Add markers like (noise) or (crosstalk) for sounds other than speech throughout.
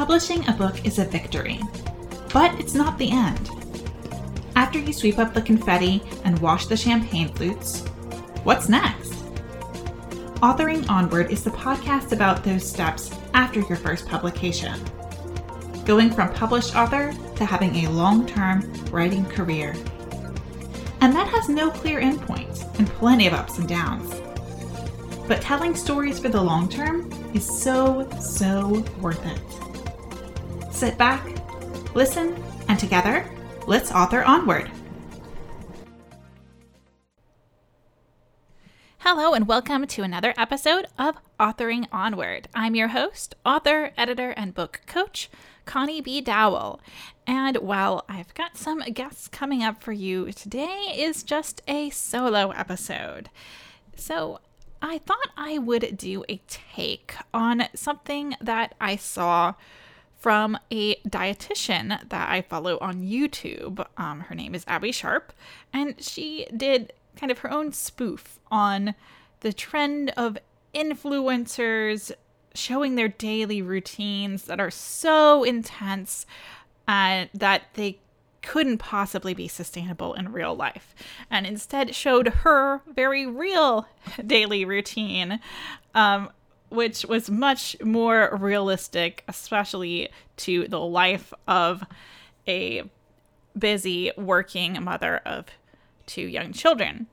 Publishing a book is a victory, but it's not the end. After you sweep up the confetti and wash the champagne flutes, what's next? Authoring Onward is the podcast about those steps after your first publication. Going from published author to having a long term writing career. And that has no clear endpoint and plenty of ups and downs. But telling stories for the long term is so, so worth it. Sit back, listen, and together, let's author onward. Hello, and welcome to another episode of Authoring Onward. I'm your host, author, editor, and book coach, Connie B. Dowell. And while I've got some guests coming up for you, today is just a solo episode. So I thought I would do a take on something that I saw from a dietitian that I follow on YouTube. Um, her name is Abby Sharp, and she did kind of her own spoof on the trend of influencers showing their daily routines that are so intense uh, that they couldn't possibly be sustainable in real life and instead showed her very real (laughs) daily routine um, which was much more realistic especially to the life of a busy working mother of two young children.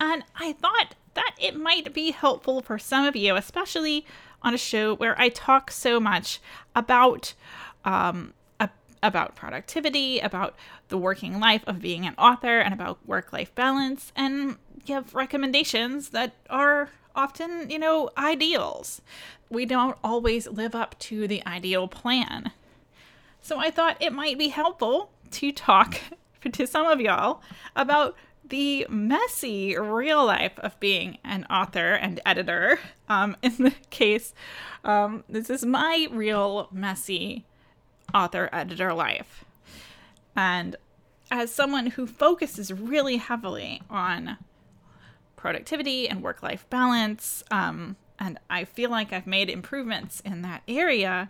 And i thought that it might be helpful for some of you especially on a show where i talk so much about um, about productivity, about the working life of being an author, and about work life balance, and give recommendations that are often, you know, ideals. We don't always live up to the ideal plan. So I thought it might be helpful to talk (laughs) to some of y'all about the messy real life of being an author and editor. Um, (laughs) in the case, um, this is my real messy author editor life. And as someone who focuses really heavily on productivity and work life balance, um, and I feel like I've made improvements in that area,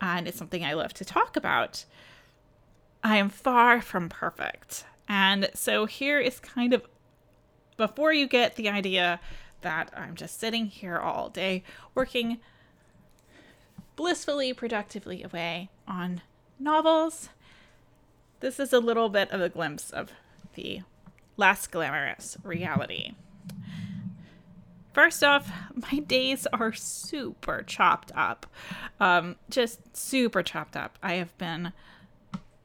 and it's something I love to talk about. I am far from perfect. And so here is kind of before you get the idea that I'm just sitting here all day working blissfully, productively away on novels. This is a little bit of a glimpse of the less glamorous reality. First off, my days are super chopped up. Um, just super chopped up. I have been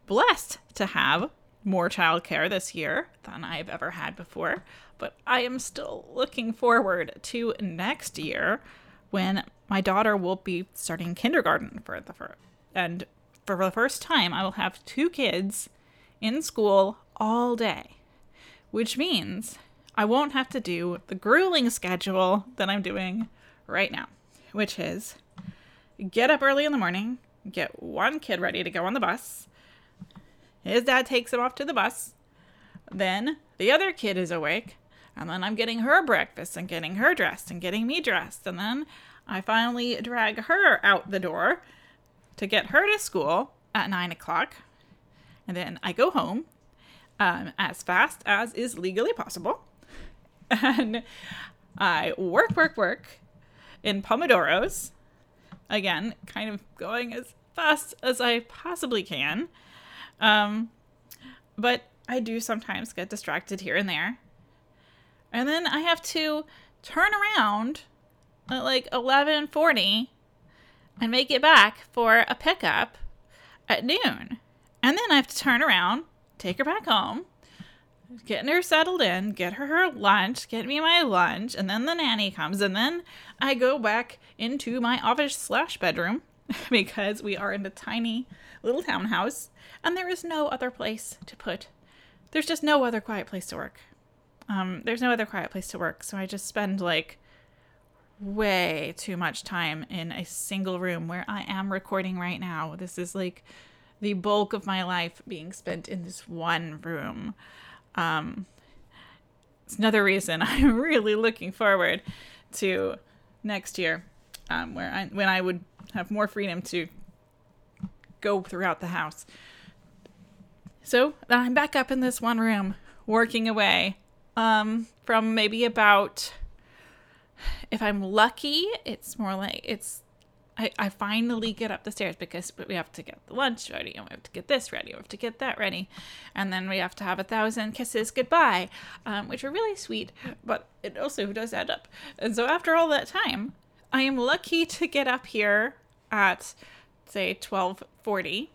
blessed to have more childcare this year than I've ever had before, but I am still looking forward to next year when my daughter will be starting kindergarten for the first and for the first time I will have two kids in school all day, which means I won't have to do the grueling schedule that I'm doing right now, which is get up early in the morning, get one kid ready to go on the bus. His dad takes him off to the bus. Then the other kid is awake, and then I'm getting her breakfast and getting her dressed and getting me dressed. And then I finally drag her out the door to get her to school at nine o'clock. And then I go home um, as fast as is legally possible. And I work, work, work in Pomodoros. Again, kind of going as fast as I possibly can. Um, but I do sometimes get distracted here and there. And then I have to turn around at like 11:40 and make it back for a pickup at noon. And then I have to turn around, take her back home, getting her settled in, get her her lunch, get me my lunch, and then the nanny comes, and then I go back into my office slash bedroom (laughs) because we are in a tiny little townhouse, and there is no other place to put. There's just no other quiet place to work. Um, there's no other quiet place to work, so I just spend like way too much time in a single room where I am recording right now. This is like the bulk of my life being spent in this one room. Um, it's another reason (laughs) I'm really looking forward to next year, um, where I when I would have more freedom to go throughout the house. So I'm back up in this one room working away um, from maybe about, if I'm lucky, it's more like it's I, I finally get up the stairs because we have to get the lunch ready and we have to get this ready, we have to get that ready, and then we have to have a thousand kisses goodbye, um, which are really sweet, but it also does add up. And so after all that time, I am lucky to get up here at say 12:40.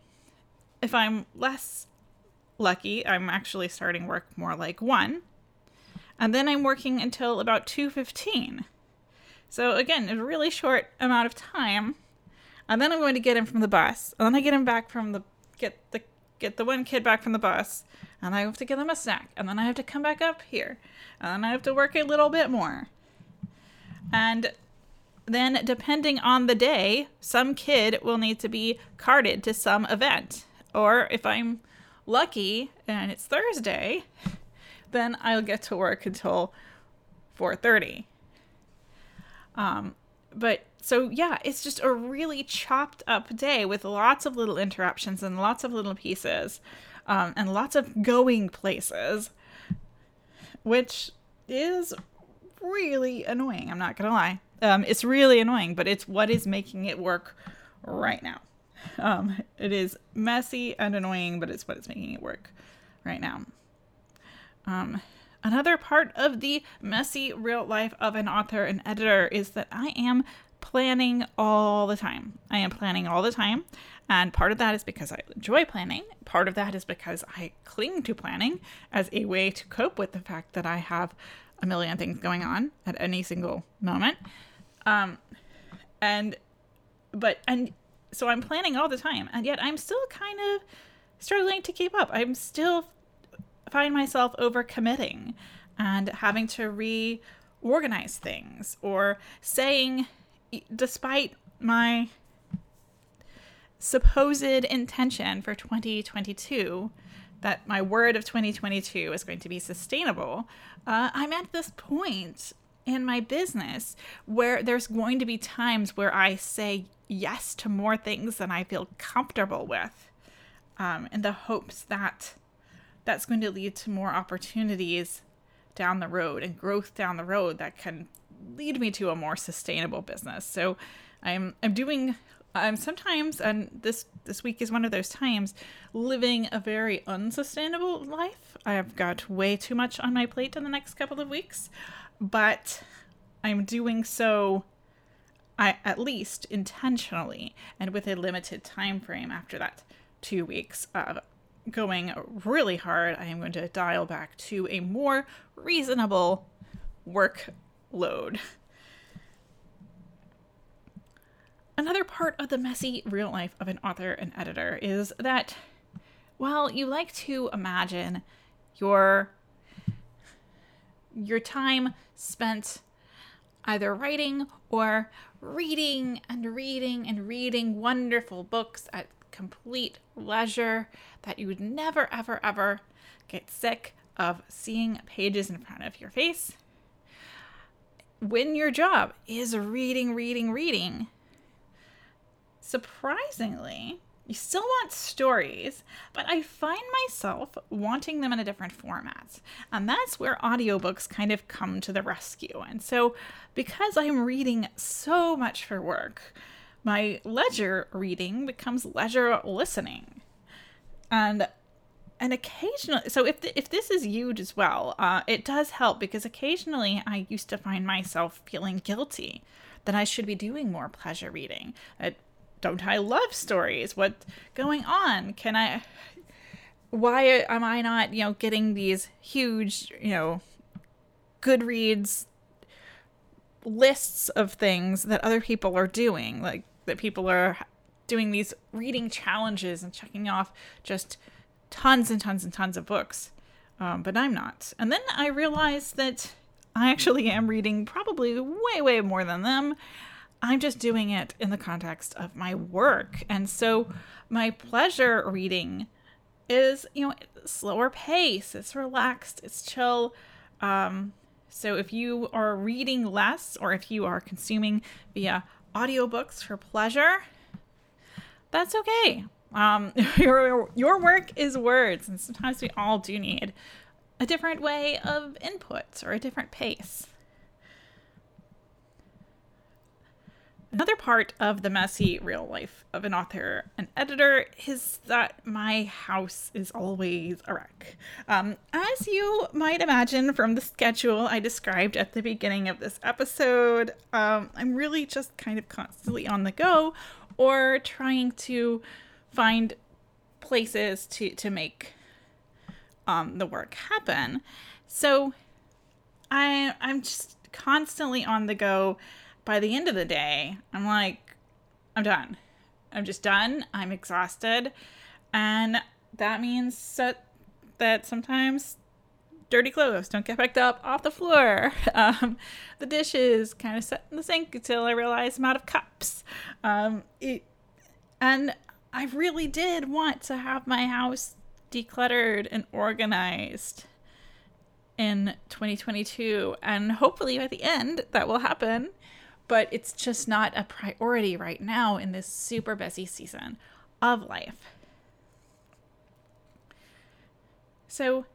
If I'm less lucky, I'm actually starting work more like 1. And then I'm working until about 2:15. So again, a really short amount of time. And then I'm going to get him from the bus. And then I get him back from the get the get the one kid back from the bus. And I have to give him a snack. And then I have to come back up here. And then I have to work a little bit more. And then depending on the day, some kid will need to be carted to some event. Or if I'm lucky and it's Thursday, then I'll get to work until 4:30. Um, but so yeah, it's just a really chopped up day with lots of little interruptions and lots of little pieces, um, and lots of going places, which is really annoying. I'm not gonna lie. Um, it's really annoying, but it's what is making it work right now. Um, it is messy and annoying, but it's what is making it work right now. Um, Another part of the messy real life of an author and editor is that I am planning all the time. I am planning all the time. And part of that is because I enjoy planning. Part of that is because I cling to planning as a way to cope with the fact that I have a million things going on at any single moment. Um, and, but, and so I'm planning all the time. And yet I'm still kind of struggling to keep up. I'm still find myself overcommitting and having to reorganize things or saying, despite my supposed intention for 2022 that my word of 2022 is going to be sustainable, uh, I'm at this point in my business where there's going to be times where I say yes to more things than I feel comfortable with um, in the hopes that that's going to lead to more opportunities down the road and growth down the road that can lead me to a more sustainable business. So I'm I'm doing I'm sometimes and this this week is one of those times living a very unsustainable life. I have got way too much on my plate in the next couple of weeks, but I'm doing so I at least intentionally and with a limited time frame after that 2 weeks of going really hard, I am going to dial back to a more reasonable workload. Another part of the messy real life of an author and editor is that while you like to imagine your your time spent either writing or reading and reading and reading wonderful books at complete leisure that you would never, ever, ever get sick of seeing pages in front of your face. When your job is reading, reading, reading, surprisingly, you still want stories, but I find myself wanting them in a different format. And that's where audiobooks kind of come to the rescue. And so, because I'm reading so much for work, my leisure reading becomes leisure listening. And and occasionally so if the, if this is huge as well uh, it does help because occasionally i used to find myself feeling guilty that i should be doing more pleasure reading. Uh, don't i love stories? What's going on? Can i why am i not you know getting these huge you know goodreads lists of things that other people are doing? Like that people are doing these reading challenges and checking off just tons and tons and tons of books. Um, but I'm not. And then I realized that I actually am reading probably way, way more than them. I'm just doing it in the context of my work. And so my pleasure reading is, you know, slower pace, it's relaxed, it's chill. Um, so if you are reading less or if you are consuming via audiobooks for pleasure, that's okay. Um, (laughs) your, your work is words, and sometimes we all do need a different way of input or a different pace. Another part of the messy real life of an author and editor is that my house is always a wreck. Um, as you might imagine from the schedule I described at the beginning of this episode, um, I'm really just kind of constantly on the go or trying to find places to, to make um, the work happen. So I, I'm just constantly on the go by the end of the day, I'm like, I'm done. I'm just done. I'm exhausted. And that means that, that sometimes dirty clothes don't get picked up off the floor. (laughs) Um, the dishes kind of set in the sink until I realize I'm out of cups. Um, it, and I really did want to have my house decluttered and organized in 2022. And hopefully by the end, that will happen but it's just not a priority right now in this super busy season of life. So,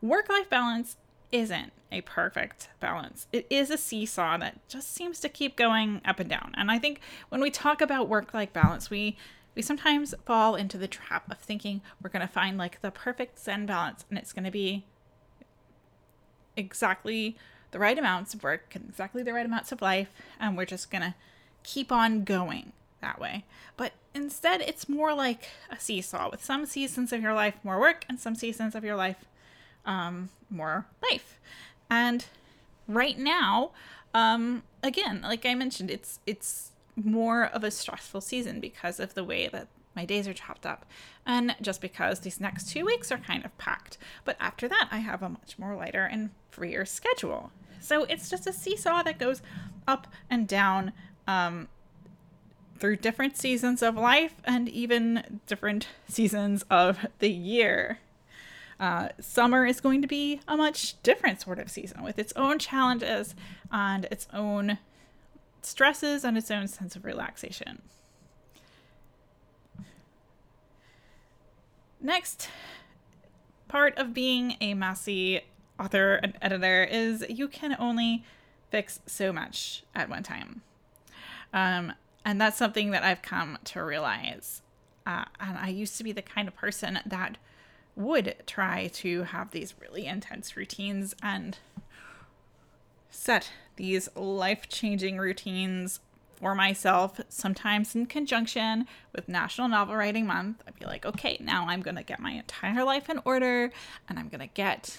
work life balance isn't a perfect balance. It is a seesaw that just seems to keep going up and down. And I think when we talk about work life balance, we we sometimes fall into the trap of thinking we're going to find like the perfect zen balance and it's going to be exactly the right amounts of work and exactly the right amounts of life, and we're just gonna keep on going that way. But instead, it's more like a seesaw with some seasons of your life more work and some seasons of your life um, more life. And right now, um, again, like I mentioned, it's it's more of a stressful season because of the way that my days are chopped up, and just because these next two weeks are kind of packed. But after that, I have a much more lighter and freer schedule. So it's just a seesaw that goes up and down um, through different seasons of life and even different seasons of the year. Uh, summer is going to be a much different sort of season with its own challenges and its own stresses and its own sense of relaxation. Next part of being a messy author and editor is you can only fix so much at one time. Um, and that's something that I've come to realize. Uh, and I used to be the kind of person that would try to have these really intense routines and set these life changing routines for myself, sometimes in conjunction with National Novel Writing Month. I'd be like, okay, now I'm going to get my entire life in order and I'm going to get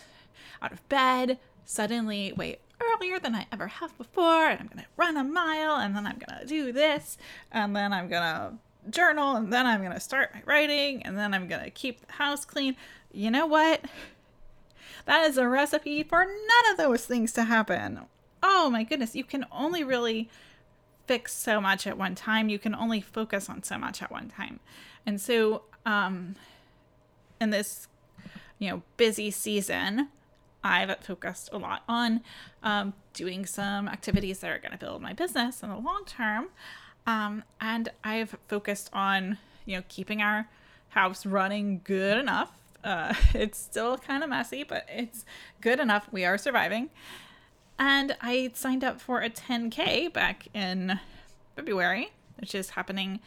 out of bed suddenly way earlier than I ever have before, and I'm gonna run a mile, and then I'm gonna do this, and then I'm gonna journal, and then I'm gonna start my writing, and then I'm gonna keep the house clean. You know what? That is a recipe for none of those things to happen. Oh my goodness, you can only really fix so much at one time. You can only focus on so much at one time. And so, um, in this, you know, busy season, I've focused a lot on um, doing some activities that are going to build my business in the long term. Um, and I've focused on, you know, keeping our house running good enough. Uh, (laughs) it's still kind of messy, but it's good enough. We are surviving. And I signed up for a 10K back in February, which is happening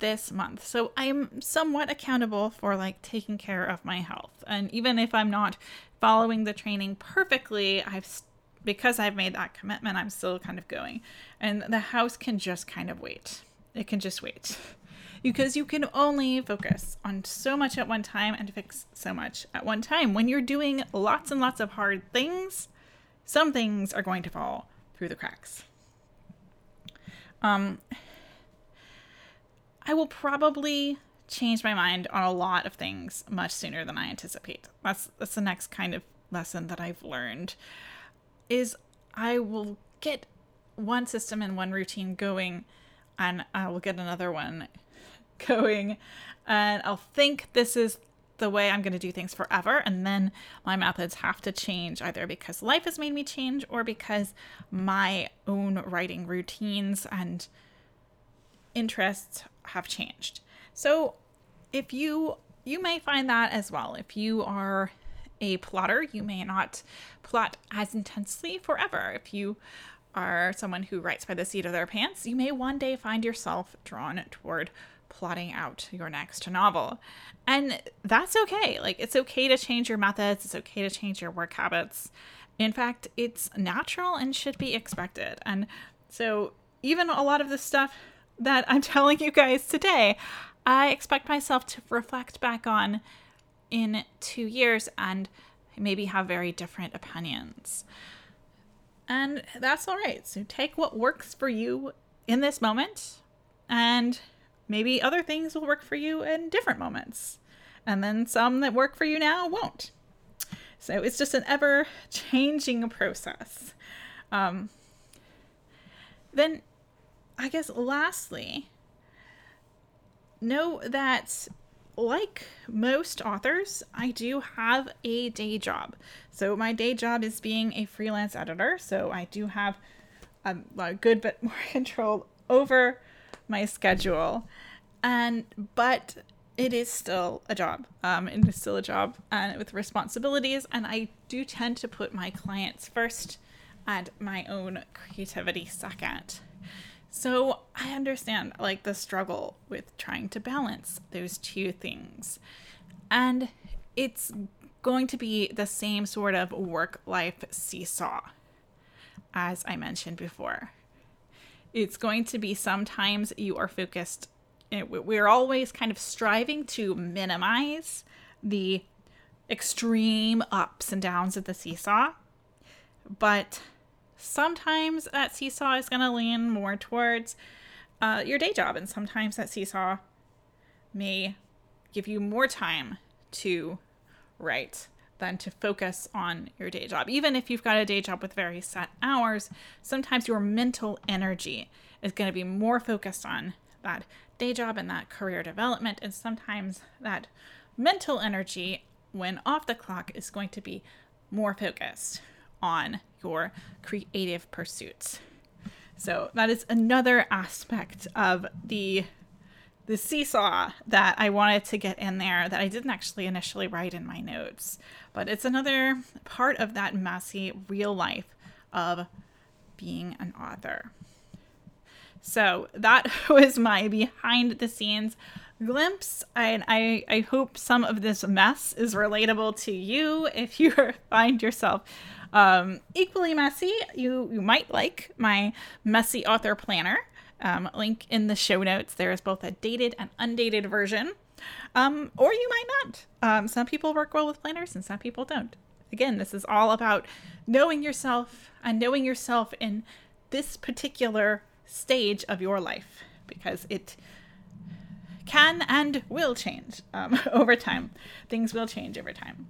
this month. So I'm somewhat accountable for like taking care of my health. And even if I'm not following the training perfectly, I've because I've made that commitment, I'm still kind of going. And the house can just kind of wait. It can just wait. Because you can only focus on so much at one time and fix so much at one time. When you're doing lots and lots of hard things, some things are going to fall through the cracks. Um, I will probably change my mind on a lot of things much sooner than I anticipate. That's that's the next kind of lesson that I've learned is I will get one system and one routine going and I will get another one (laughs) going and I'll think this is the way I'm going to do things forever and then my methods have to change either because life has made me change or because my own writing routines and interests have changed. So if you you may find that as well. If you are a plotter, you may not plot as intensely forever. If you are someone who writes by the seat of their pants, you may one day find yourself drawn toward plotting out your next novel. And that's okay. Like, it's okay to change your methods, it's okay to change your work habits. In fact, it's natural and should be expected. And so, even a lot of the stuff that I'm (laughs) telling you guys today, I expect myself to reflect back on in two years and maybe have very different opinions. And that's all right. So take what works for you in this moment, and maybe other things will work for you in different moments. And then some that work for you now won't. So it's just an ever changing process. Um, then, I guess, lastly, know that like most authors, I do have a day job. So my day job is being a freelance editor. So I do have a, a good bit (laughs) more control over my schedule, and but it is still a job. Um, it is still a job and with responsibilities, and I do tend to put my clients first and my own creativity second. So I understand like the struggle with trying to balance those two things. And it's going to be the same sort of work life seesaw as I mentioned before. It's going to be sometimes you are focused, eh, we're always kind of striving to minimize the extreme ups and downs of the seesaw. But sometimes that seesaw is going to lean more towards uh, your day job, and sometimes that seesaw may give you more time to write than to focus on your day job. Even if you've got a day job with very set hours, sometimes your mental energy is going to be more focused on that day job and that career development, and sometimes that mental energy when off the clock is going to be more focused on your creative pursuits. So that is another aspect of the the seesaw that I wanted to get in there that I didn't actually initially write in my notes. But it's another part of that messy real life of being an author. So that (laughs) was my behind the scenes glimpse. And I, I hope some of this mess is relatable to you if you (laughs) find yourself um, equally messy, you, you might like my messy author planner. Um, link in the show notes. There is both a dated and undated version. Um, or you might not. Um, some people work well with planners and some people don't. Again, this is all about knowing yourself and knowing yourself in this particular stage of your life because it can and will change um, (laughs) over time. Things will change over time.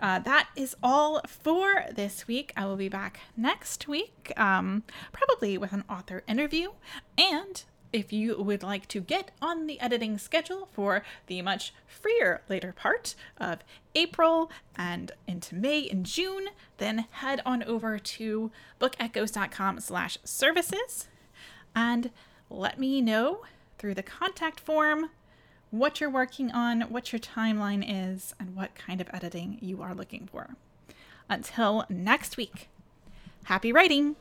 Uh, that is all for this week. I will be back next week, um, probably with an author interview. And if you would like to get on the editing schedule for the much freer later part of April and into May and June, then head on over to bookechoes.com slash services and let me know through the contact form what you're working on, what your timeline is, and what kind of editing you are looking for. Until next week, happy writing!